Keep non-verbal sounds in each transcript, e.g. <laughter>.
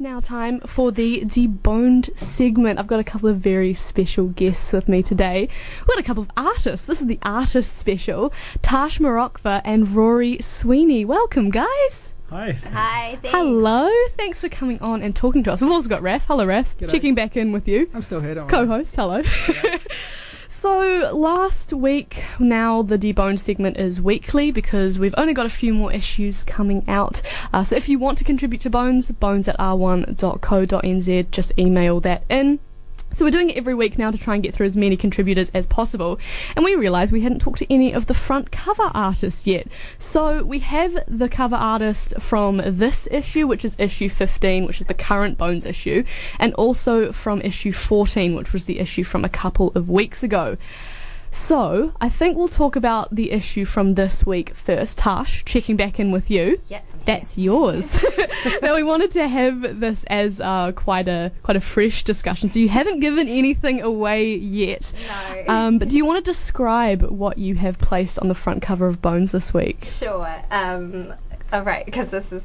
now time for the deboned segment. I've got a couple of very special guests with me today. We've got a couple of artists. This is the artist special. Tash Marokva and Rory Sweeney. Welcome, guys. Hi. Hi. Thanks. Hello. Thanks for coming on and talking to us. We've also got Raf. Hello, Raf. G'day. Checking back in with you. I'm still here, don't. Co-host. Hello. <laughs> So last week, now the deboned segment is weekly because we've only got a few more issues coming out. Uh, so if you want to contribute to Bones, bones at r1.co.nz, just email that in. So we're doing it every week now to try and get through as many contributors as possible. And we realised we hadn't talked to any of the front cover artists yet. So we have the cover artist from this issue, which is issue 15, which is the current Bones issue, and also from issue 14, which was the issue from a couple of weeks ago. So I think we'll talk about the issue from this week first. Tash, checking back in with you. Yep. That's yours. <laughs> now we wanted to have this as uh, quite a quite a fresh discussion. So you haven't given anything away yet. No. Um, but do you want to describe what you have placed on the front cover of Bones this week? Sure. Um, all right, because this is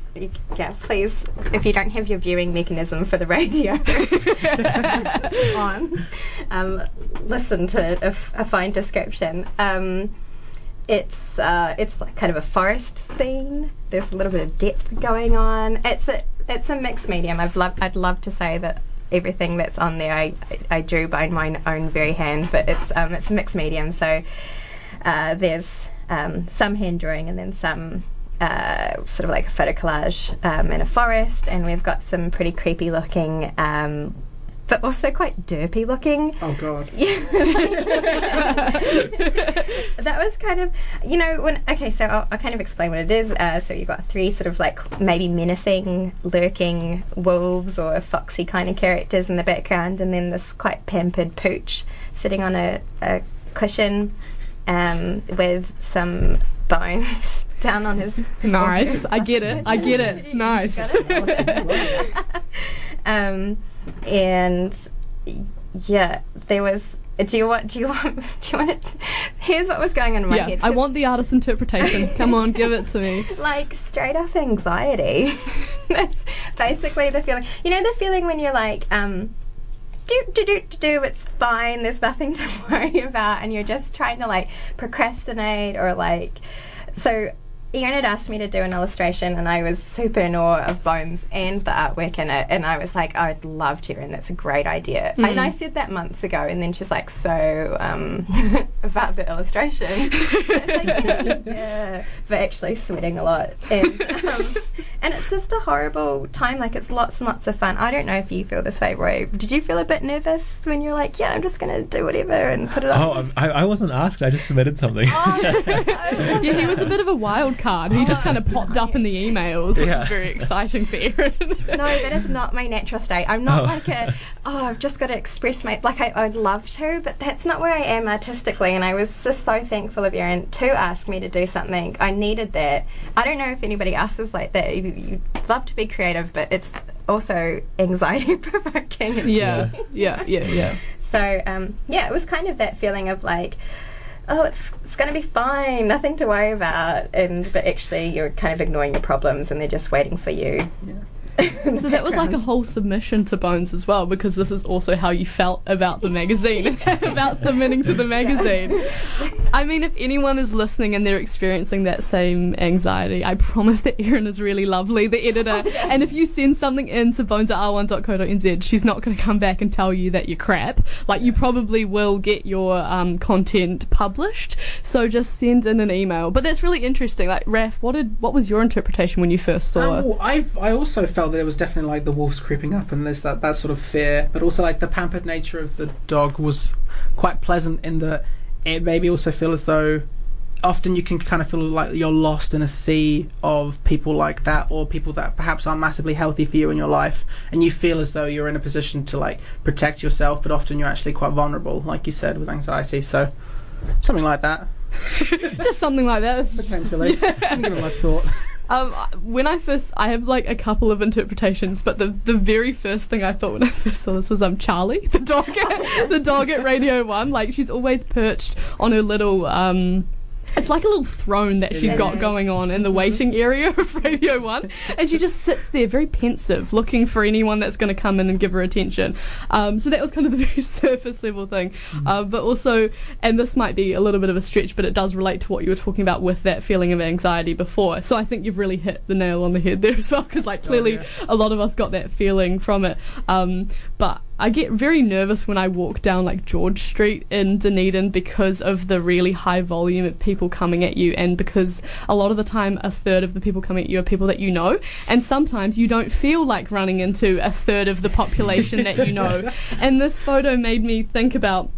yeah. Please, if you don't have your viewing mechanism for the radio <laughs> <laughs> on, um, listen to a, f- a fine description. Um, it's uh, it's like kind of a forest scene. There's a little bit of depth going on. It's a it's a mixed medium. I'd love I'd love to say that everything that's on there I, I drew by my own very hand, but it's um, it's a mixed medium. So uh, there's um, some hand drawing and then some uh, sort of like a photo collage um, in a forest, and we've got some pretty creepy looking. Um, but also quite derpy looking Oh god. <laughs> that was kind of, you know, when. Okay, so I'll, I'll kind of explain what it is. Uh, so you've got three sort of like maybe menacing, lurking wolves or foxy kind of characters in the background, and then this quite pampered pooch sitting on a, a cushion um, with some bones <laughs> down on his. <laughs> Nice. I get it. I get it. Nice. um, and yeah, there was. Do you want? Do you want? <laughs> Do you want? It? Here's what was going on in my yeah, head. I want the artist's interpretation. <laughs> Come on, give it to me. like straight up anxiety. <laughs> That's basically the feeling. You know the feeling when you're like, um, do do do do do. It's fine. There's nothing to worry about, and you're just trying to like procrastinate or like. So Erin had asked me to do an illustration, and I was super in awe of Bones and the artwork in it. And I was like, I'd love to, and that's a great idea. And I said that months ago, and then she's like, So, um, <laughs> about the illustration. <laughs> It's like, yeah, but actually sweating a lot. And, um, and it's just a horrible time. Like, it's lots and lots of fun. I don't know if you feel this way, Roy. Did you feel a bit nervous when you're like, Yeah, I'm just going to do whatever and put it on? Oh, um, I, I wasn't asked. I just submitted something. Oh, <laughs> Yeah, he was a bit of a wild card. He just kind of <laughs> popped up in the emails, which Yeah. is very exciting for Erin. <laughs> no, that is not my natural state. I'm not Oh. like a, <laughs> oh, I've just got to express my, like I, I'd love to, but that's not where I am artistically. And I was just so thankful of Erin to ask me to do something. I needed that. I don't know if anybody else is like that. You, you love to be creative, but it's also anxiety provoking. yeah, yeah, yeah, yeah. So um, yeah, it was kind of that feeling of like, oh, it's it's going to be fine, nothing to worry about, and but actually you're kind of ignoring your problems and they're just waiting for you. <laughs> So that was like a whole submission to Bones as well, because this is also how you felt about the magazine, <laughs> about submitting to the magazine. I mean, if anyone is listening and they're experiencing that same anxiety, I promise that Erin is really lovely, the editor. And if you send something in to bones at r1.co.nz, she's not going to come back and tell you that you're crap. Like, you probably will get your um, content published. So just send in an email. But that's really interesting. Like, Raf, what did what was your interpretation when you first saw? Um, well, I I also felt that it was definitely like the wolves creeping up, and there's that, that sort of fear, but also like the pampered nature of the dog was quite pleasant in that it made me also feel as though often you can kind of feel like you're lost in a sea of people like that or people that perhaps aren't massively healthy for you in your life and you feel as though you're in a position to like protect yourself but often you're actually quite vulnerable like you said with anxiety. So something like that. <laughs> Just something like that. potentially. I didn't give it much thought Um, when I first, I have like a couple of interpretations, but the the very first thing I thought when I <laughs> first saw this was um Charlie, the dog, at, the dog at Radio One. Like she's always perched on her little um it's like a little throne that she's got going on in the waiting area of Radio 1. And she just sits there very pensive, looking for anyone that's going to come in and give her attention. Um, so that was kind of the <laughs> very surface level thing. Uh, but also, and this might be a little bit of a stretch, but it does relate to what you were talking about with that feeling of anxiety before. So I think you've really hit the nail on the head there as well, because like clearly yeah. a lot of us got that feeling from it. Um, but I get very nervous when I walk down like George Street in Dunedin because of the really high volume of people coming at you, and because a lot of the time a third of the people coming at you are people that you know, and sometimes you don't feel like running into a third of the population that you know. <laughs> And this photo made me think about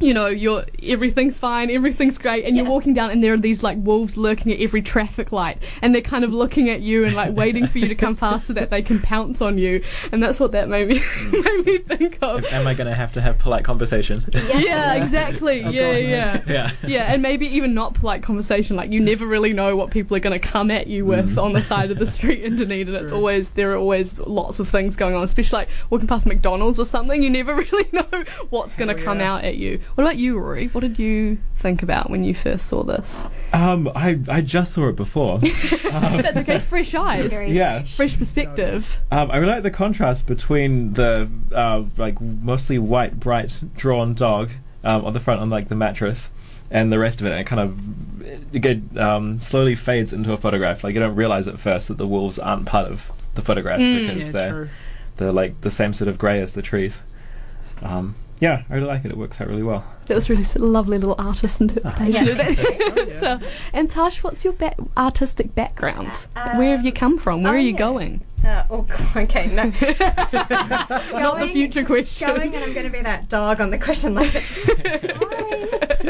you know, you're everything's fine, everything's great, and you're walking down, and there are these like wolves lurking at every traffic light, and they're kind of looking at you and like waiting for you to come past so that they can pounce on you, and that's what that made me mm. <laughs> made me think of. Am I going to have to have polite conversation? Yeah, <laughs> exactly. Oh, yeah, God, no. yeah. <laughs> Yeah. Yeah, and maybe even not polite conversation. Like you never really know what people are going to come at you with mm-hmm. on the side of the street in Dunedin. It's True. always there are always lots of things going on, especially like walking past McDonald's or something. You never really know what's going to Hell come yeah. out at you. What about you, Rory? What did you think about when you first saw this? Um, I I just saw it before. <laughs> That's okay. Fresh eyes, Very- yeah. fresh perspective. Um, I really like the contrast between the uh, like mostly white, bright, drawn dog um, on the front on like the mattress, and the rest of it. And it kind of it get um, slowly fades into a photograph. Like you don't realize at first that the wolves aren't part of the photograph because Yeah, they're true. they're like the same sort of grey as the trees. Um, yeah, I really like it. It works out really well. That was really sort of lovely little artist interpretation Yeah. of that. <laughs> Oh, yeah. so, and Tash, what's your ba- artistic background? Um, Where have you come from? Where oh, are you yeah. going? Uh, oh, <laughs> okay, no. <laughs> Not the future question. Going and I'm going to be that dog on the question like it's, it's fine.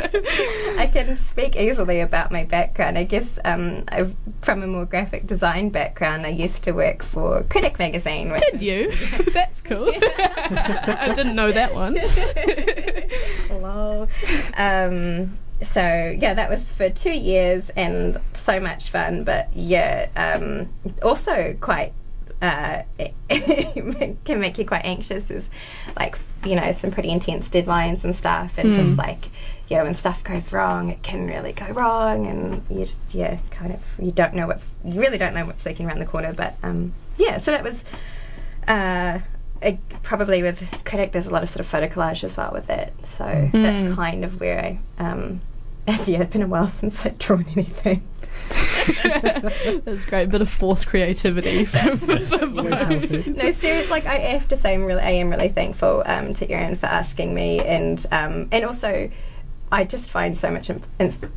I can speak easily about my background. I guess um, I've, from a more graphic design background, I used to work for Critic magazine. Did you? <laughs> That's cool. <laughs> I didn't know that one. <laughs> Lol. Um, so yeah, that was for two years and so much fun. But yeah, um, also quite uh, can make you quite anxious. Is like you know some pretty intense deadlines and stuff, and just like yeah, when stuff goes wrong, it can really go wrong, and you just yeah, kind of you don't know what's you really don't know what's lurking around the corner. But um, yeah, so that was. Uh, it probably with critic there's a lot of sort of photo collage as well with it so that's kind of where I um <laughs> as yeah it's been a while since I've drawn anything <laughs> That's great. A Bit of forced creativity <laughs> no seriously, like I have to say I'm really I am really thankful um to Erin for asking me and um and also I just find so much in-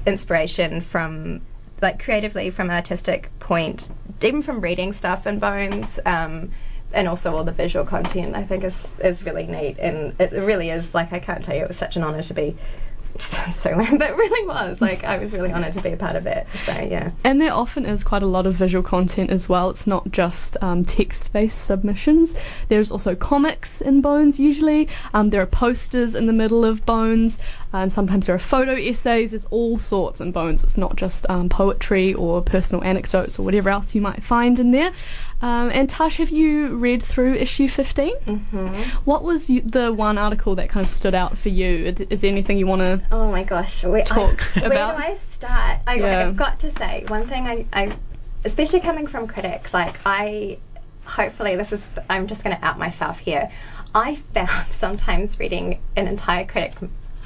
inspiration from like creatively from an artistic point even from reading stuff in bones um and also all the visual content I think is is really neat and it really is like I can't tell you it was such an honor to be <laughs> so lame, but really was like I was really honored to be a part of it so yeah And there often is quite a lot of visual content as well. It's not just um, text based submissions. There's also comics in Bones, usually. Um, there are posters in the middle of Bones, and sometimes there are photo essays. There's all sorts in Bones. It's not just um, poetry or personal anecdotes or whatever else you might find in there. Um, and Tash, have you read through issue 15? mm-hmm. What was you, the one article that kind of stood out for you? Is, is there anything you want to Oh my gosh, where, Talk I, <laughs> where do I start? I, Yeah. I've got to say one thing. I, I, especially coming from critic, like I, hopefully this is. I'm just going to out myself here. I <laughs> found sometimes reading an entire critic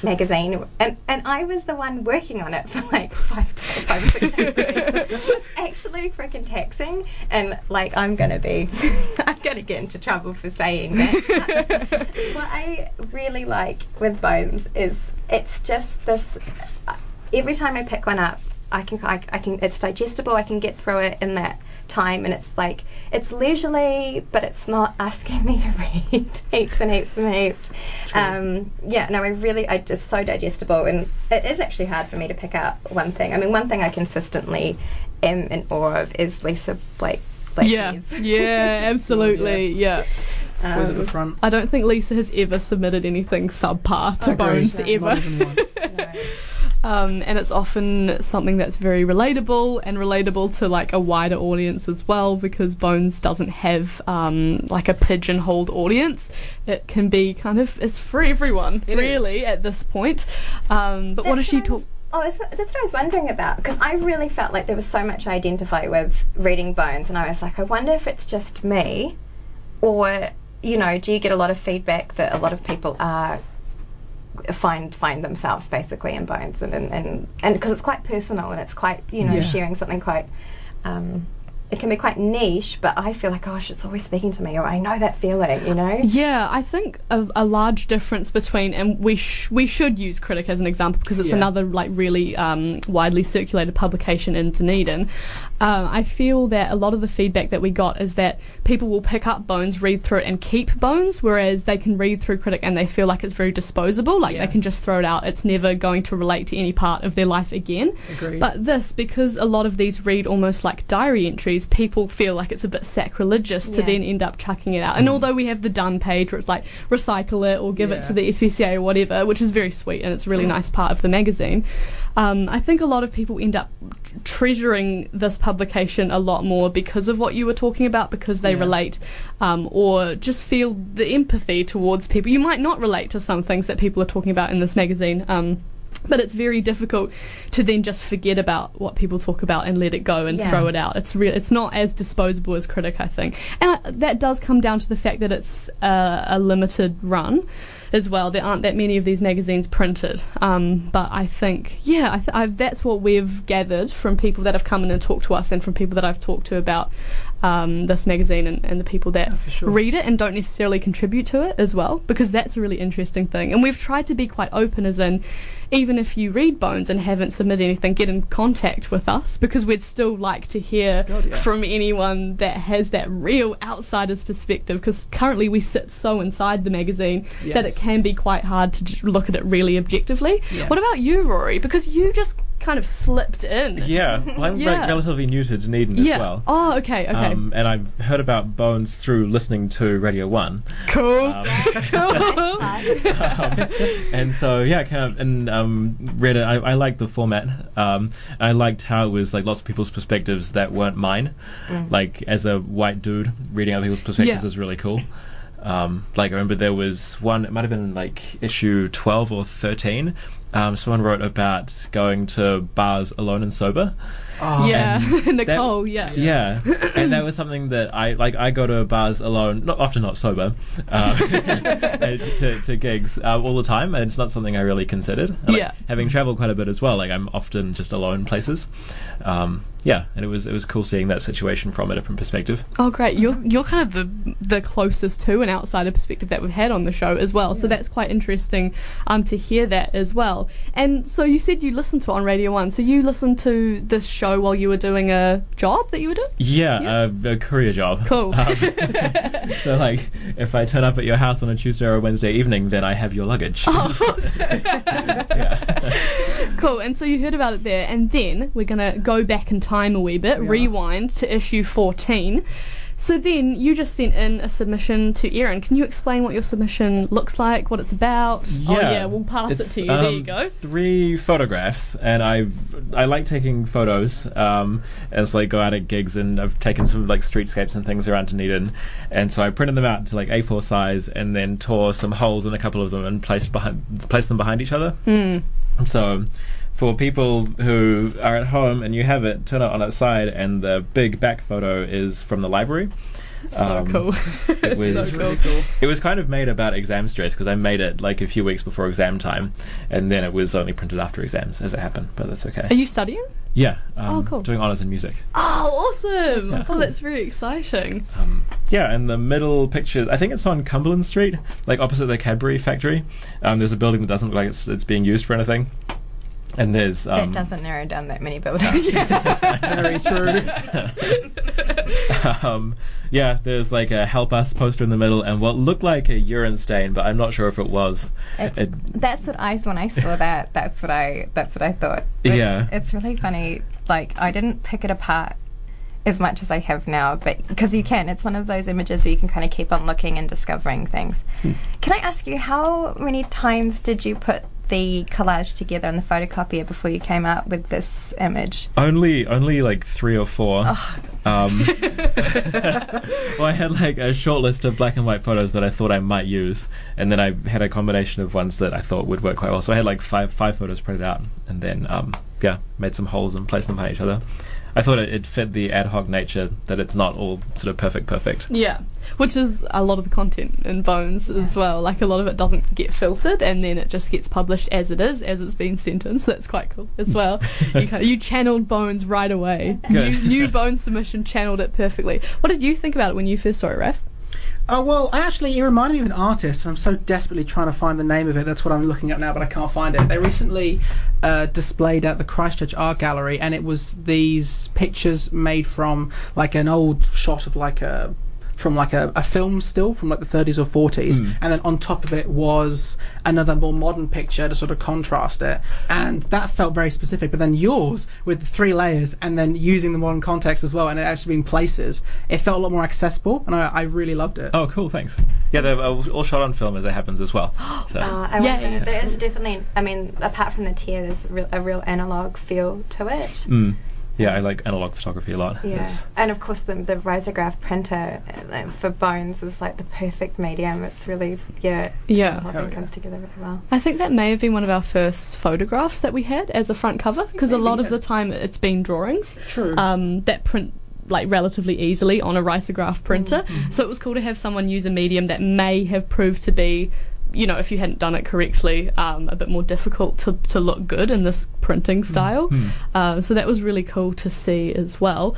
magazine, and and I was the one working on it for like five, to five six days. <laughs> It was actually freaking taxing, and like I'm gonna be, <laughs> I'm gonna get into trouble for saying that. <laughs> what I really like with Bones is it's just this. Every time I pick one up, I can, I, I can, it's digestible. I can get through it in that time, and it's like it's leisurely, but it's not asking me to <laughs> read heaps and heaps and heaps. Um, yeah, no, I really, I just so digestible, and it is actually hard for me to pick out one thing. I mean, one thing I consistently am in awe of is Lisa Blake. Yeah, Blakey's. <laughs> yeah, <laughs> absolutely, yeah. Always at the Um, front. I don't think Lisa has ever submitted anything subpar to Agreed. Bones Not ever. Not even once. no. Um, and it's often something that's very relatable and relatable to like a wider audience as well because Bones doesn't have um, like a pigeonholed audience. It can be kind of it's for everyone It really at this point. Um, but what does she talk? Oh, that's what, that's what I was wondering about because I really felt like there was so much I identify with reading Bones, and I was like, I wonder if it's just me, or you know, do you get a lot of feedback that a lot of people are find find themselves basically in Bones, and and and because it's quite personal and it's quite you know Yeah. sharing something quite. Um, it can be quite niche, but I feel like, gosh, it's always speaking to me, or I know that feeling, you know? Yeah, I think a, a large difference between, and we sh- we should use Critic as an example because it's Yeah. another like really um, widely circulated publication in Dunedin. Um, I feel that a lot of the feedback that we got is that people will pick up Bones, read through it, and keep Bones, whereas they can read through Critic and they feel like it's very disposable, like Yeah. they can just throw it out. It's never going to relate to any part of their life again. Agreed. But this, because a lot of these read almost like diary entries, people feel like it's a bit sacrilegious to Yeah. then end up chucking it out. And although we have the done page where it's like recycle it or give it to the SPCA or whatever, which is very sweet and it's a really nice part of the magazine, um, I think a lot of people end up treasuring this publication a lot more because of what you were talking about, because they Yeah. relate um, or just feel the empathy towards people. You might not relate to some things that people are talking about in this magazine. Um, but it's very difficult to then just forget about what people talk about and let it go and Yeah. throw it out. It's real. It's not as disposable as Critic, I think, and I, that does come down to the fact that it's uh, a limited run as well. There aren't that many of these magazines printed, um, but I think yeah, I th- I've, that's what we've gathered from people that have come in and talked to us, and from people that I've talked to about um, this magazine and, and the people that Yeah, sure. read it and don't necessarily contribute to it as well, because that's a really interesting thing. And we've tried to be quite open, as in, even if you read Bones and haven't submitted anything, get in contact with us, because we'd still like to hear God, yeah. from anyone that has that real outsider's perspective, because currently we sit so inside the magazine that it can be quite hard to look at it really objectively. Yeah. What about you, Rory? Because you just kind of slipped in. Yeah, well, <laughs> I'm Yeah. re- relatively new to Dunedin as well. Oh, okay, okay. Um, and I've heard about Bones through listening to Radio 1. cool. Um, <laughs> cool. <laughs> um, and so yeah, kind of and um, read it. I, I liked the format. Um, I liked how it was like lots of people's perspectives that weren't mine. Like as a white dude, reading other people's perspectives Yeah. is really cool. Um, like I remember there was one. It might have been like issue twelve or thirteen. Um, someone wrote about going to bars alone and sober. Oh, yeah, and <laughs> Nicole. that- yeah. Yeah, and that was something that I like. I go to bars alone, not often, not sober, um, <laughs> to, to gigs uh, all the time, and it's not something I really considered. Like, Yeah. having travelled quite a bit as well, like I'm often just alone places. Um, yeah, and it was it was cool seeing that situation from a different perspective. Oh, great! You're you're kind of the the closest to an outsider perspective that we've had on the show as well. So that's quite interesting um, to hear that as well. And so you said you listened to it on Radio One. So you listened to this show while you were doing a job that you were doing. Yeah, Yeah. Uh, a courier job. Cool. Um, <laughs> so like, if I turn up at your house on a Tuesday or a Wednesday evening, then I have your luggage. <laughs> yeah. Cool. And so you heard about it there, and then we're gonna go back in time a wee bit, rewind to issue fourteen. So then you just sent in a submission to Erin. Can you explain what your submission looks like, what it's about? Oh yeah, we'll pass it to you. there you um, go. Three photographs, and I I like taking photos. Um, as like go out at gigs, and I've taken some like streetscapes and things around Dunedin, and so I printed them out to like A4 size, and then tore some holes in a couple of them and placed behind placed them behind each other. Hmm. So. For people who are at home and you have it, turn it on its side, and the big back photo is from the library. So Um, cool. it <laughs> was- so cool. cool. It was kind of made about exam stress because I made it like a few weeks before exam time, and then it was only printed after exams as it happened. But that's okay. Are you studying? yeah. Um, Oh, cool. Doing honors in music. Oh, awesome! Yeah. Oh, that's very exciting. Um, yeah, and the middle picture, I think it's on Cumberland Street, like opposite the Cadbury factory. Um, there's a building that doesn't look like it's, it's being used for anything. And there's um, that doesn't narrow down that many <laughs> buildings. Very true. <laughs> um, yeah, there's like a help us poster in the middle and what looked like a urine stain, but I'm not sure if it was. It- that's what I when I saw that. That's what I. That's what I thought. It's, Yeah. it's really funny. Like I didn't pick it apart as much as I have now, but because you can, it's one of those images where you can kind of keep on looking and discovering things. Hmm. Can I ask you how many times did you put the collage together on the photocopier before you came up with this image? Only, only like three or four. Oh. Um, <laughs> <laughs> well, I had like a short list of black and white photos that I thought I might use, and then I had a combination of ones that I thought would work quite well. So I had like five five photos printed out, and then um, yeah, made some holes and placed them behind each other. I thought it, it fit the ad hoc nature that it's not all sort of perfect, perfect. Yeah, which is a lot of the content in Bones as well. Like a lot of it doesn't get filtered, and then it just gets published as it is, as it's been sentenced. That's quite cool as well. you, <laughs> kind of, you channeled Bones right away. New, Good. new Bones submission channeled it perfectly. What did you think about it when you first saw it, Raf? Oh well, actually, it reminded me of an artist. and I'm so desperately trying to find the name of it. That's what I'm looking at now, but I can't find it. They recently uh, displayed at the Christchurch Art Gallery, and it was these pictures made from like an old shot of like a from like a, a film still from like the 30s or 40s, Hmm. and then on top of it was another more modern picture to sort of contrast it, and that felt very specific. But then yours with the three layers, and then using the modern context as well, and it actually being places, it felt a lot more accessible, and I, I really loved it. Oh, cool, thanks. Yeah, they're all all shot on film as it happens as well. <gasps> So Uh, I Yeah, yeah. there is definitely, I mean, apart from the tear, there's a real, a real analog feel to it. mm, yeah, I like analog photography a lot. Yeah, It's- and of course the the risograph printer uh, for bones is like the perfect medium. It's really yeah, Yeah. the whole thing yeah. comes together really well. I think that may have been one of our first photographs that we had as a front cover because a lot of the time it's been drawings True. um, that print like relatively easily on a risograph printer. Mm-hmm. So it was cool to have someone use a medium that may have proved to be, you know, if you hadn't done it correctly, um, a bit more difficult to, to look good in this printing style. Hmm. Uh, so that was really cool to see as well.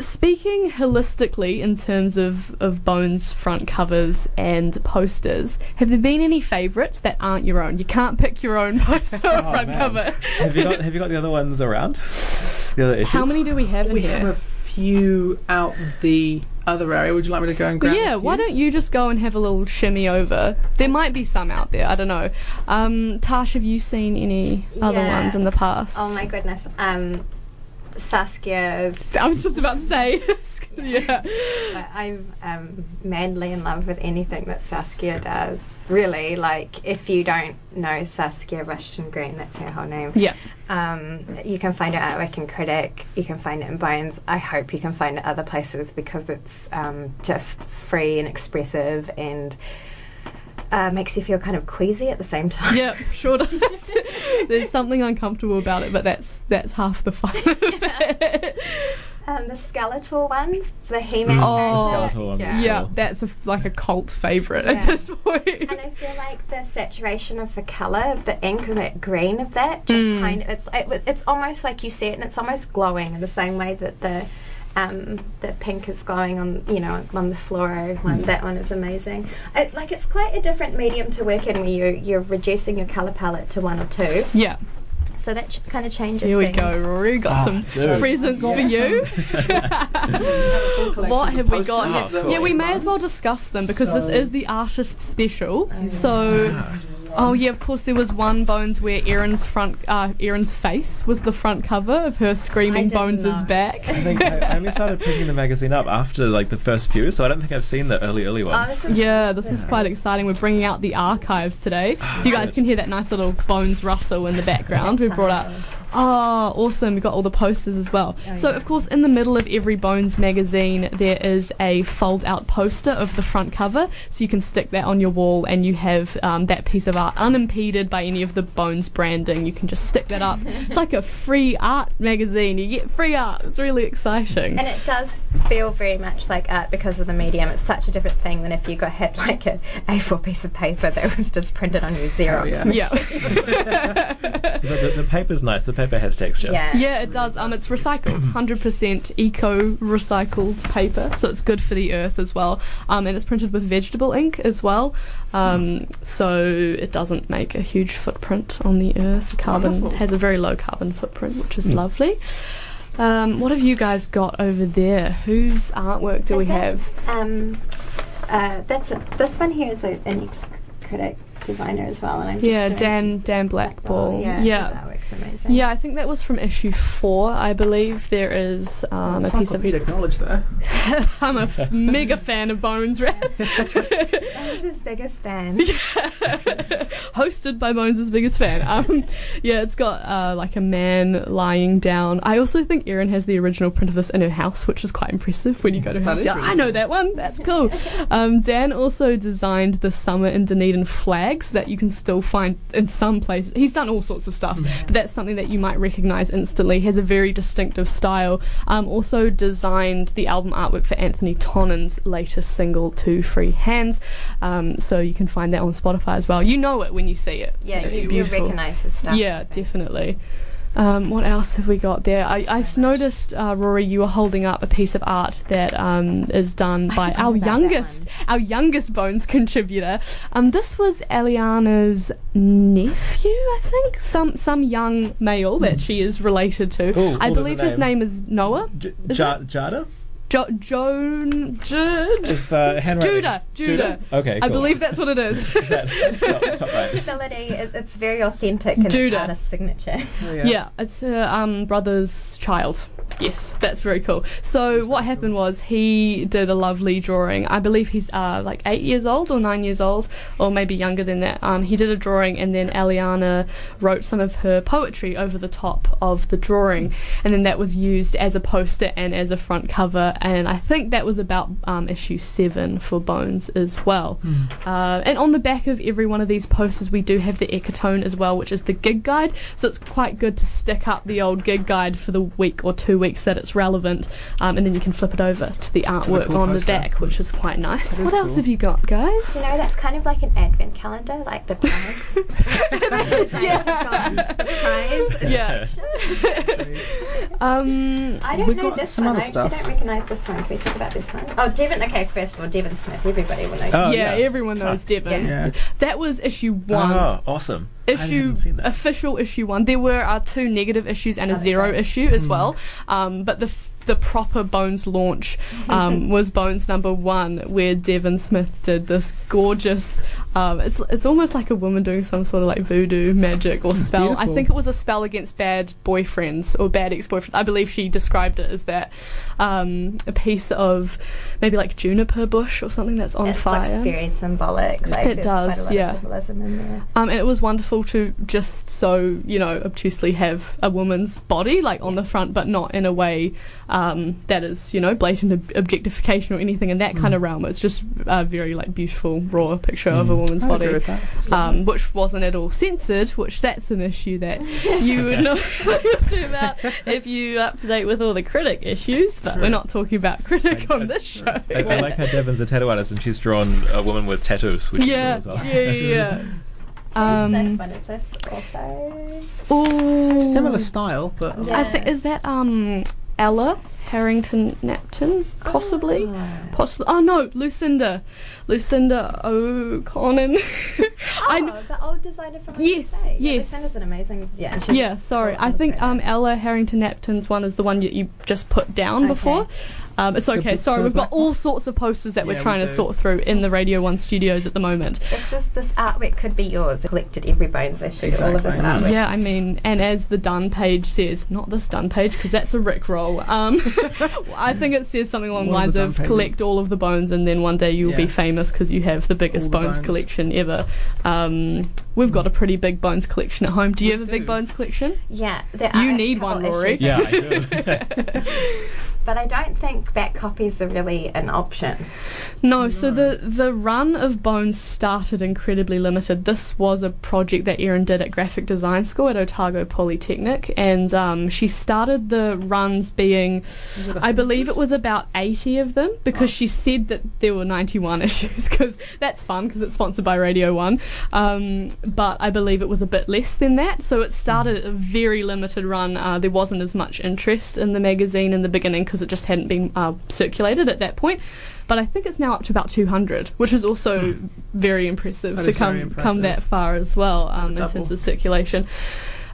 Speaking holistically in terms of, of Bones front covers and posters, have there been any favourites that aren't your own? You can't pick your own <laughs> poster or <laughs> Oh, front man. cover. have you got Have you got the other ones around? The other issues? How many do we have in we here? have a few out the other area. Would you like me to go and grab? yeah, why few? don't you just go and have a little shimmy over? There might be some out there, I don't know. Um, Tash, have you seen any other Yeah. ones in the past? Oh my goodness, um, Saskia's. <laughs> I was just about to say. <laughs> yeah. <laughs> I- I'm um, madly in love with anything that Saskia does. Really, like if you don't know Saskia Rushton Green, that's her whole name. Yeah. Um, you can find her artwork in Critic. You can find it in Bones. I hope you can find it other places because it's um, just free and expressive and uh, makes you feel kind of queasy at the same time. Yeah, sure does. <laughs> There's something uncomfortable about it, but that's that's half the fun it. Um, the skeletal one, the He-Man Oh. character. One, Yeah. yeah, that's a, like a cult favourite Yeah. at this point. And I feel like the saturation of the color of the ink and that green of that just Mm. kind of it's it, it's almost like you see it and it's almost glowing in the same way that the um, the pink is glowing on you know on the fluoro one. That one is amazing. It, like it's quite a different medium to work in where you you're reducing your color palette to one or two. yeah, So that ch- kind of changes. here we things. go, Rory. Got Ah, some dude. presents for you. <laughs> what have we got? Oh, cool. Yeah, we may as well discuss them because this is the artist special. So, oh yeah, of course there was one Bones where Erin's front, uh, Erin's face was the front cover of her screaming didn't Bones is back. I think I, I only started picking the magazine up after like the first few, so I don't think I've seen the early early Oh, ones. this is Yeah, this is quite exciting. We're bringing out the archives today. You guys good. can hear that nice little Bones rustle in the background. We brought out. Oh, awesome. We've got all the posters as well. Oh, so, yeah. of course, in the middle of every Bones magazine, there is a fold out poster of the front cover. So you can stick that on your wall and you have um, that piece of art unimpeded by any of the Bones branding. You can just stick that up. <laughs> it's like a free art magazine. You get free art. It's really exciting. And it does feel very much like art because of the medium. It's such a different thing than if you got had like a A4 piece of paper that was just printed on your Xerox. yeah. machine. yeah. <laughs> the, the, the paper's nice. The paper has texture. Yeah. Yeah, it does. Um, it's recycled, <clears throat> hundred percent eco recycled paper, so it's good for the earth as well. Um, and it's printed with vegetable ink as well, um, so it doesn't make a huge footprint on the earth. Carbon Wonderful. has a very low carbon footprint, which is Mm. lovely. Um, what have you guys got over there? Whose artwork do we that, have? Um, uh, that's a, this one here is a, an ex-critic designer as well, and I'm just Yeah, Dan Dan Blackball. Yeah, yeah. his artwork's amazing. Yeah, I think that was from issue four. I believe there is um, a piece of Encyclopedic knowledge there. I'm a f- mega fan of Bones Rap. <laughs> Bones' biggest fan. <laughs> hosted by Bones' biggest fan. Um, yeah, it's got uh, like a man lying down. I also think Erin has the original print of this in her house, which is quite impressive when you go to her house. is Yeah, really I know cool. that one. That's cool. Um, Dan also designed the Summer in Dunedin flags that you can still find in some places. He's done all sorts of stuff, but that's something that you might recognise instantly. He has a very distinctive style. Um, also designed the album artwork for Anthonie Tonnon's latest single, Two Free Hands. Um, so you can find that on Spotify as well. You know it when you see it. Yeah, It's you, you recognise his stuff. Yeah, definitely. Um, what else have we got there? I, I s- noticed, uh, Rory, you were holding up a piece of art that um, is done by our youngest, our youngest Bones contributor. Um, this was Eliana's nephew, I think, some some young male that she is related to. Ooh, I what is believe his name? name is Noah. J- Is Ja- Jada? Jo- Joan Jude. It's uh, handwriting. Judah, Judah. Okay, I cool. believe that's what it is. <laughs> Is that top, top right? Legibility, it, it's very authentic and Judah. it's artist signature. Oh, <laughs> Yeah, it's her um, brother's child. Yes, that's very cool. So what happened was he did a lovely drawing. I believe he's uh, like eight years old or nine years old, or maybe younger than that. Um, he did a drawing, and then Eliana wrote some of her poetry over the top of the drawing, and then that was used as a poster and as a front cover. And I think that was about um, issue seven for Bones as well. Uh, and on the back of every one of these posters, we do have the Ecotone as well, which is the gig guide. So it's quite good to stick up the old gig guide for the week or two weeks that it's relevant, um, and then you can flip it over to the artwork cool on the back, which is quite nice. That is what else have you got, guys? You know, that's kind of like an advent calendar, like the <laughs> prize. <laughs> Yeah. prize. yeah. <laughs> um, I don't We've know got this some one. other I actually don't recognise this one. Can we talk about this one? Oh, Devon. Okay, first of all, Devon Smith. Everybody will know. Oh, yeah, yeah. everyone knows Oh. Devon. Yeah. That was issue one. Oh, awesome. Issue haven't seen that. official issue one. There were uh, two negative issues and a Oh, zero that's issue as well. Um, but the f- the proper Bones launch um, <laughs> was Bones number one, where Devon Smith did this gorgeous. Um, it's it's almost like a woman doing some sort of like voodoo magic or spell. I think it was a spell against bad boyfriends or bad ex-boyfriends. I believe she described it as that. Um, a piece of maybe like juniper bush or something that's on it fire. It's very symbolic. Like It does, quite a lot yeah. of symbolism in there. Um, and it was wonderful to just so you know obtusely have a woman's body like on the front, but not in a way um, that is you know blatant ob- objectification or anything in that kind of realm. It's just a very like beautiful raw picture of a woman's I body, agree with that. Um, which wasn't at all censored. Which that's an issue that you would <laughs> know <laughs> about if you up to date with all the critic issues. But we're not talking about critic on this show. I, I like how Devon's a tattoo artist and she's drawn a woman with tattoos, which yeah, is cool as well. yeah, yeah, yeah. <laughs> Um, this one is this also. Ooh. Similar style, but Yeah. I think is that um Ella Harrington Napton possibly. Possibly. Oh no, Lucinda, Lucinda O'Connor. <laughs> Oh, I the old designer from Yes, Bay. Yeah, yes. Lucinda's an amazing. Yeah, <laughs> yeah, sorry. I think um. Ella Harrington Napton's one is the one that you just put down Okay. before. Um, it's okay. bl- Sorry, the we've got all sorts of posters that Yeah, we're we trying to sort through in the Radio One studios at the moment. This is this artwork could be yours. Collected every Bones issue. All of this artwork. Yeah, I mean, and as the done page says, not this done page because that's a rickroll. Um, <laughs> <laughs> I think it says something along the One lines the of done collect all of the bones, and then one day you'll be famous because you have the biggest the bones, bones. collection ever. Um, we've got a pretty big bones collection at home. Do you We have a big bones collection? Yeah, there You are need one, Rory. issues Yeah, I do. <laughs> <laughs> But I don't think back copies are really an option. No, so the the run of Bones started incredibly limited. This was a project that Erin did at graphic design school at Otago Polytechnic, and um, she started the runs being, I believe it was about eighty of them, because she said that there were ninety one <laughs> issues, because that's fun because it's sponsored by Radio One. Um, but I believe it was a bit less than that, so it started a very limited run. Uh, there wasn't as much interest in the magazine in the beginning because it just hadn't been uh, circulated at that point but I think it's now up to about 200, which is also very impressive That to come impressive. come that far as well um, in terms of circulation.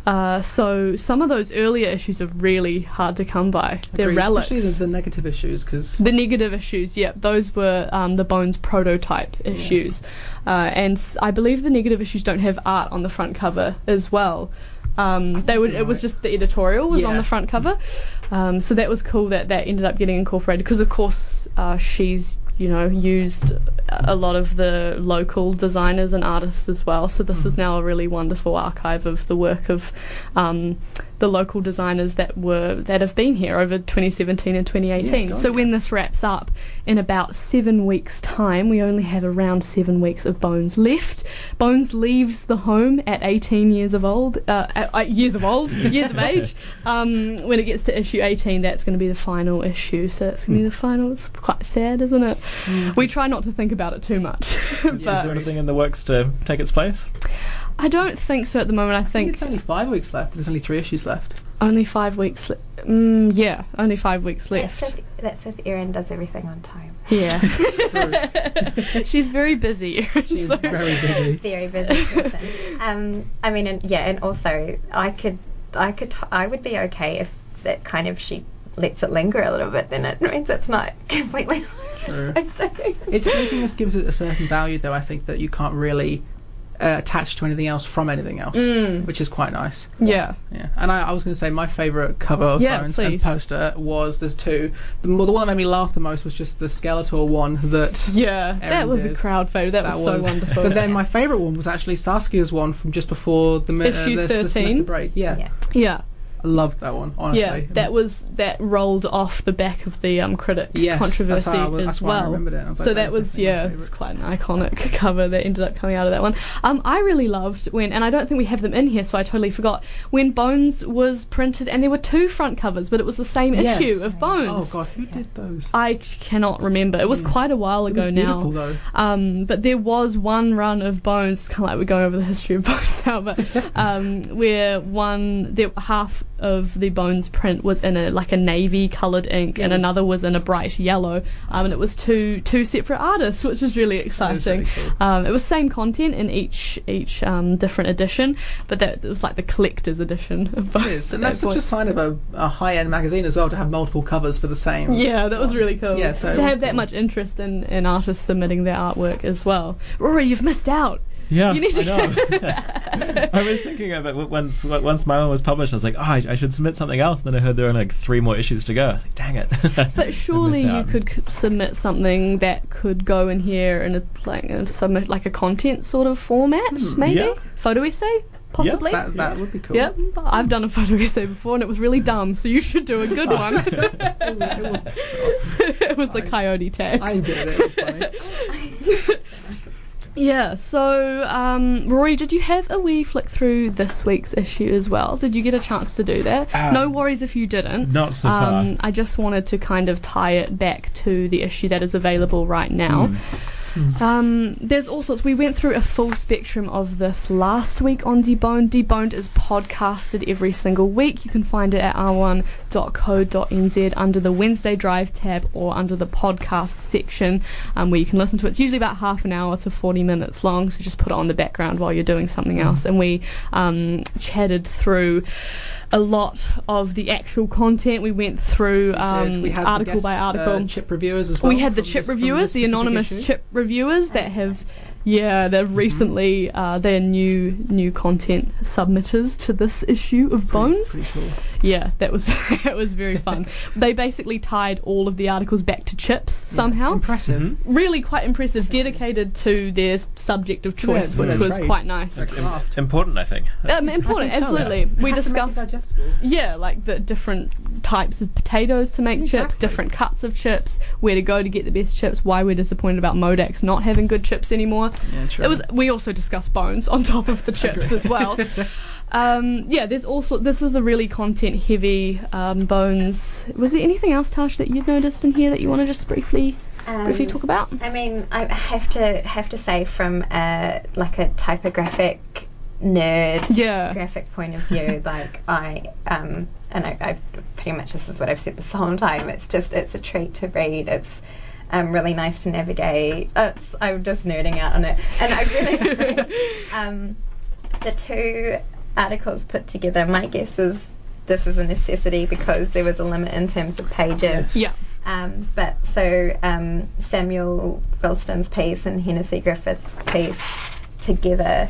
Uh, so some of those earlier issues are really hard to come by. They're Agreed. relics. Especially the, negative issues, because The negative issues, yeah, those were um, the Bones prototype issues, uh, and I believe the negative issues don't have art on the front cover as well. Um, they would. It was just the editorial was on the front cover, um, so that was cool that that ended up getting incorporated because of course uh, she's you know, used a lot of the local designers and artists as well. So this is now a really wonderful archive of the work of um, the local designers that were that have been here over 2017 and 2018. Yeah, so when this wraps up in about seven weeks' time, we only have around seven weeks of Bones left. Bones leaves the home at 18 years of old, uh, uh, uh, years of old, <laughs> years of age. Um, when it gets to issue 18, that's going to be the final issue. So it's going to be the final. It's quite sad, isn't it? We try not to think about it too much, <laughs> Is there anything in the works to take its place? I don't think so at the moment. I I think think it's only five weeks left. There's only three issues left. only five weeks. Le- mm, yeah, only five weeks That's left. if, that's if Erin does everything on time. Yeah. <laughs> <laughs> She's very busy. <laughs> She's so- very busy. Very busy person. um, I mean, and yeah, and also I could, I could, I would be okay if that kind of she lets it linger a little bit. Then it means it's not completely. True. so soon. Its fleetingness gives it a certain value, though. I think that you can't really uh, attach to anything else from anything else, Mm. which is quite nice. Yeah. Yeah, and I, I was going to say my favourite cover of Yeah, Bones please. and poster was there's two. The, the one that made me laugh the most was just the Skeletor one that. Yeah. that Erin was a crowd favourite. That, was, so wonderful. But then my favourite one was actually Saskia's one from just before the, mi- Issue uh, the, the 13? semester break. Yeah, Yeah. yeah. I loved that one. Honestly, Yeah, that was that rolled off the back of the um, critic Yes, controversy was- as that's why I well. remembered it. I was like, so that was was yeah, it's quite an iconic <laughs> cover that ended up coming out of that one. Um, I really loved when, and I don't think we have them in here, so I totally forgot when Bones was printed, and there were two front covers, but it was the same Yes. issue of Bones. Oh god, who did those? I cannot remember. It was Mm. quite a while It ago was now. beautiful though. Um, but there was one run of Bones, kind <laughs> of like we're going over the history of Bones now, but <laughs> um, where one, there, half of the Bones print was in a like a navy coloured ink, and another was in a bright yellow, um, and it was two two separate artists, which was really That is exciting. really cool. Um, it was same content in each each um, different edition, but that it was like the collector's edition of is, at and that that's such point. a sign of a, a high-end magazine as well to have multiple covers for the same. Yeah, that was really cool. Yeah, so to have that much interest in, in artists submitting their artwork as well. Rory, you've missed out. Yeah, You need to I know. <laughs> I was thinking of it once once my one was published. I was like, oh, I, I should submit something else. And then I heard there were like three more issues to go. I was like, dang it. <laughs> But surely you could c- submit something that could go in here in a, like and submit like a content sort of format, Hmm, maybe yeah. photo essay, possibly. That, that would be cool. Yep, I've done a photo essay before and it was really dumb, so you should do a good <laughs> one. It was- it was the coyote tax. I did it. It was funny. Yeah, so um, Rory, did you have a wee flick through this week's issue as well? Did you get a chance to do that? Um, no worries if you didn't. Not so far. Um, I just wanted to kind of tie it back to the issue that is available right now. Hmm. Um, there's all sorts. We went through a full spectrum of this last week on Deboned. Deboned is podcasted every single week. You can find it at r1.co.nz under the Wednesday Drive tab or under the podcast section um, where you can listen to it. It's usually about half an hour to 40 minutes long, so just put it on the background while you're doing something else. And we um, chatted through a lot of the actual content. We went through um, we had article the by article. Uh, chip reviewers as well. we had the chip this- reviewers, the anonymous issue. chip reviewers that have, yeah, they've recently uh, they're new new content submitters to this issue of Bones. Pretty cool. Yeah, that was <laughs> that was very fun. they basically tied all of the articles back to chips somehow. Impressive. Mhm. Really quite impressive, dedicated to their subject of choice, Yeah, which was trade. quite nice. Their craft. Important, I think. Um, important, I think so, absolutely. yeah. We Have to make it discussed yeah, like the different types of potatoes to make chips, different cuts of chips, where to go to get the best chips, why we're disappointed about Modex not having good chips anymore. Yeah, true. It was. We also discussed bones on top of the <laughs> chips as well. <laughs> Um, yeah, there's also this was a really content heavy um, bones. Was there anything else, Tash, that you'd noticed in here that you want to just briefly briefly Um, talk about? I mean, I have to have to say from a like a typographic nerd Yeah. graphic point of view, <laughs> like I um and I, I pretty much this is what I've said this whole time. It's just it's a treat to read. It's um, really nice to navigate. It's, I'm just nerding out on it, and I really <laughs> um, the two articles put together. My guess is this is a necessity because there was a limit in terms of pages. Yeah. Um, but so um, Samuel Ralston's piece and Hennessy Griffith's piece together.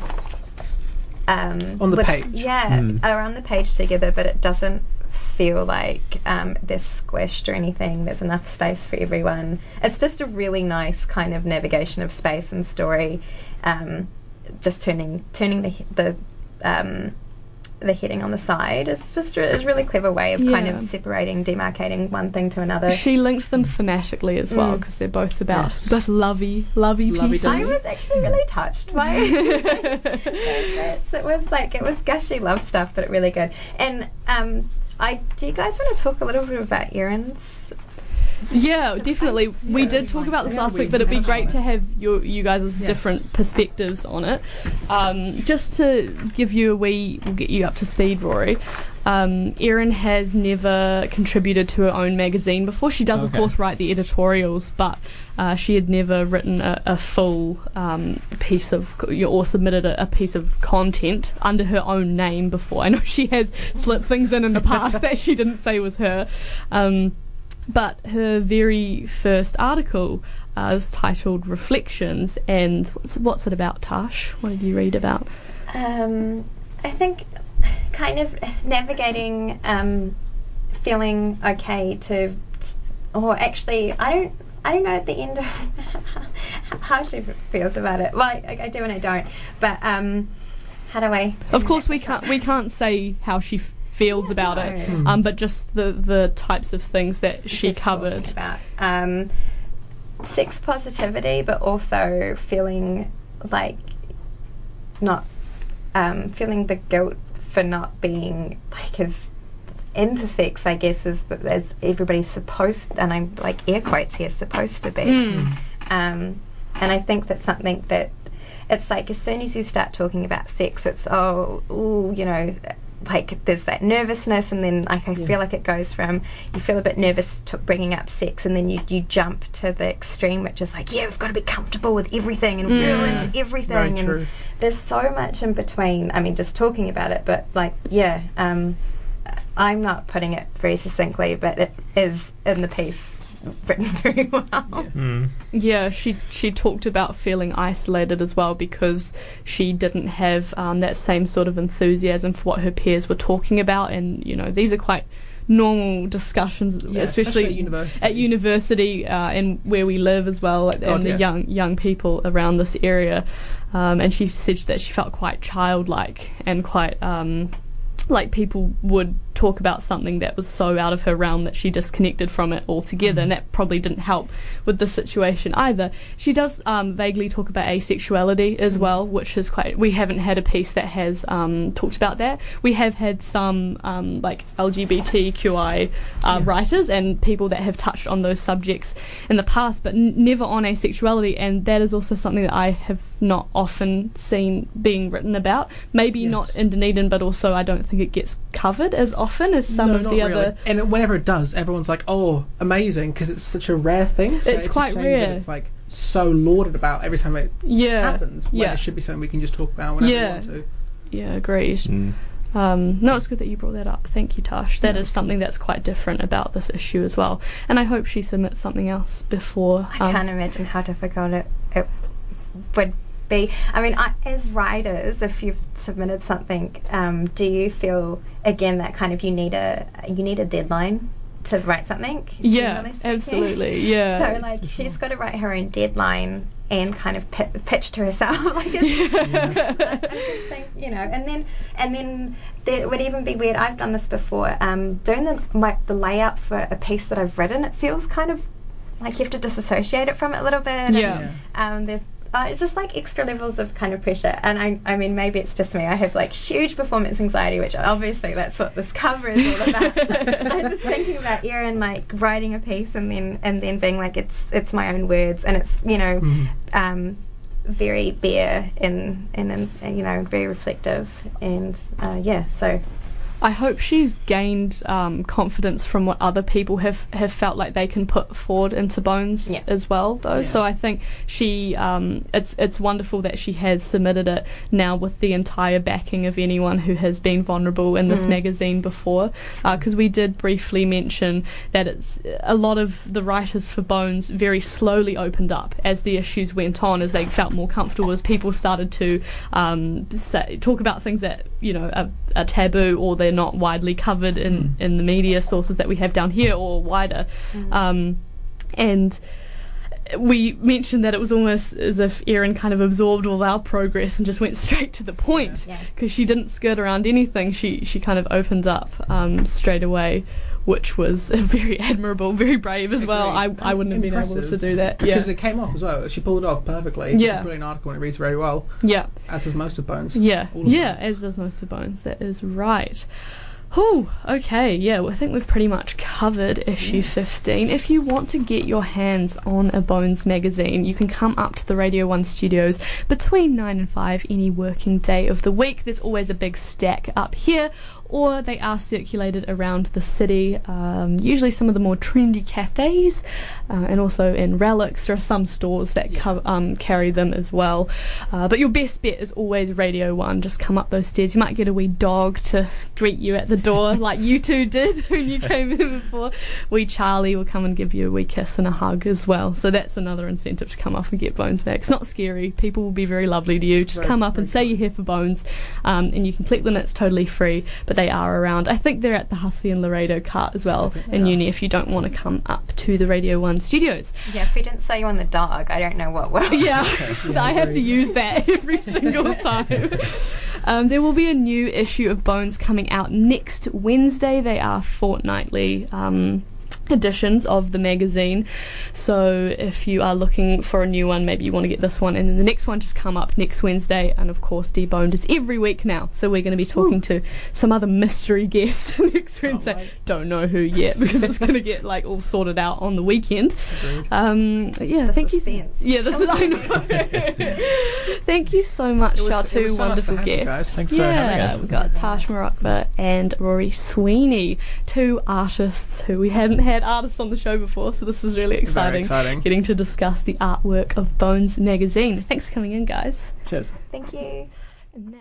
Um, On the with- page. Yeah, Hmm. are on the page together, but it doesn't feel like um, they're squished or anything. There's enough space for everyone. It's just a really nice kind of navigation of space and story. Um, just turning turning the the um, the heading on the side. It's just a, it's a really clever way of kind of separating, demarcating one thing to another. She linked them thematically as well Mm. because they're both about Yes. both lovey, lovey Lovey pieces. I was actually really touched by <laughs> it. <laughs> It was like it was gushy love stuff, but it really good. And um, I do you guys want to talk a little bit about Erin's? Yeah, definitely. we did talk about this last week, but it'd be great to have your you guys' Yeah. different perspectives on it. Um, just to give you a wee, we'll get you up to speed, Rory. Um, Erin has never contributed to her own magazine before. She does, of course, write the editorials, but uh, she had never written a, a full um, piece of or submitted a, a piece of content under her own name before. I know she has slipped things in in the past <laughs> that she didn't say was her. Um, but her very first article uh, is titled Reflections, and what's, what's it about, Tash? What did you read about? Um, I think kind of navigating, um, feeling okay to, or actually, I don't. I don't know at the end of <laughs> how she feels about it. Well, I, I do and I don't. But um, how do I? Of course, we <laughs> can't we can't say how she f- feels about it, No. um, but just the the types of things that she Just covered. about um, sex positivity, but also feeling like not um, feeling the guilt for not being like as into sex. I guess as as everybody's supposed, and I'm like air quotes here, supposed to be. Mm. Um, and I think that's something that it's like as soon as you start talking about sex, it's oh, ooh, you know, like there's that nervousness, and then like I feel like it goes from you feel a bit nervous to bringing up sex, and then you you jump to the extreme, which is like yeah, we've got to be comfortable with everything and Mm. into everything, Very and true. there's so much in between. I mean, just talking about it, but like yeah. Um, I'm not putting it very succinctly, but it is in the piece written <laughs> very well. Mm. Yeah, she she talked about feeling isolated as well because she didn't have um, that same sort of enthusiasm for what her peers were talking about, and you know these are quite normal discussions, Yeah, especially, especially at university. at university uh, and where we live as well, and God, the yeah. young young people around this area. Um, and she said that she felt quite childlike and quite um, like people would talk about something that was so out of her realm that she disconnected from it altogether, and that probably didn't help with the situation either. She does um, vaguely talk about asexuality as well, which is quite. We haven't had a piece that has um, talked about that. We have had some um, like LGBTQI uh, Yeah. writers and people that have touched on those subjects in the past, but n- never on asexuality, and that is also something that I have not often seen being written about. Maybe not in Dunedin, but also I don't think it gets covered as often as some No, of the really. other. And it- whenever it does, everyone's like, "Oh, amazing!" Because it's such a rare thing. So It's a quite rare. It's like so lauded about every time it Yeah, happens. When yeah, it should be something we can just talk about whenever Yeah. we want to. yeah, agreed. Mm. Um, no, it's good that you brought that up. Thank you, Tash. That Yeah, is something that's quite different about this issue as well. And I hope she submits something else before. I um, can't imagine how difficult it, it would be. I mean, I, as writers, if you've submitted something, um, do you feel again that kind of you need a you need a deadline to write something? Yeah, absolutely. <laughs> Yeah. So like she's got to write her own deadline and kind of pi- pitch to herself. <laughs> like it's, <laughs> I just think, you know, and then and then there would even be weird. I've done this before. Um, doing the my, the layout for a piece that I've written, it feels kind of like you have to disassociate it from it a little bit. and, Yeah. um, there's uh, it's just like extra levels of kind of pressure, and I, I mean, maybe it's just me. I have like huge performance anxiety, which obviously that's what this cover is all about. So I was just thinking about Erin like writing a piece and then and then being like, it's it's my own words, and it's you know, Mhm. um, very bare and, and and you know very reflective, and uh, yeah, so I hope she's gained um, confidence from what other people have, have felt like they can put forward into Bones Yeah. as well, though. Yeah. So I think she um, it's it's wonderful that she has submitted it now with the entire backing of anyone who has been vulnerable in this Mhm. magazine before, because we did briefly mention that it's a lot of the writers for Bones very slowly opened up as the issues went on, as they felt more comfortable, as people started to um, say, talk about things that you know are, are taboo or they're not widely covered in, in the media sources that we have down here or wider. Um, and we mentioned that it was almost as if Erin kind of absorbed all our progress and just went <laughs> straight to the point Yeah. because she didn't skirt around anything. She she kind of opened up um, straight away, which was <laughs> very admirable, very brave as well. I, I wouldn't have been able to do that. Because Yeah, it came off as well. She pulled it off perfectly. Yeah. It's a brilliant article and it reads very well, yeah, as does most of Bones. yeah, of yeah. them. As does most of Bones. That is right. Oh, okay, yeah, well, I think we've pretty much covered issue 15. If you want to get your hands on a Bones magazine, you can come up to the Radio 1 studios between 9 and 5 any working day of the week. There's always a big stack up here, or they are circulated around the city, um, usually some of the more trendy cafes, uh, and also in relics. There are some stores that co- um, carry them as well. Uh, but your best bet is always Radio 1. Just come up those stairs. You might get a wee dog to greet you at the door, <laughs> like you two did when you came in before. Wee Charlie will come and give you a wee kiss and a hug as well. So that's another incentive to come up and get Bones back. It's not scary. People will be very lovely to you. Just come up and say you're here for Bones, um, and you can collect them. It's totally free, but they are around. I think they're at the Hussey and Laredo cart as well in are. uni if you don't want to come up to the Radio 1 studios. Yeah, if we didn't say you on the dog, I don't know what will. <laughs> <laughs> Yeah, I have to very use that every <laughs> single time. Um, there will be a new issue of Bones coming out next Wednesday. They are fortnightly. Um, editions of the magazine so if you are looking for a new one maybe you want to get this one and then the next one just come up next wednesday and of course deboned is every week now so we're going to be talking to some other mystery <laughs> guest <laughs> next wednesday wait. don't know who yet <laughs> because it's going to get like all sorted out on the weekend um, yeah, The thank suspense. you. Yeah, this is I know. thank you so much, It was- our two so wonderful guests. guys. Thanks for yeah, having us. we've got Tash Marakba and Rory Sweeney, two artists who we hadn't had artists on the show before, so this is really exciting. exciting. Getting to discuss the artwork of Bones magazine. Thanks for coming in, guys. Cheers. Thank you. And now-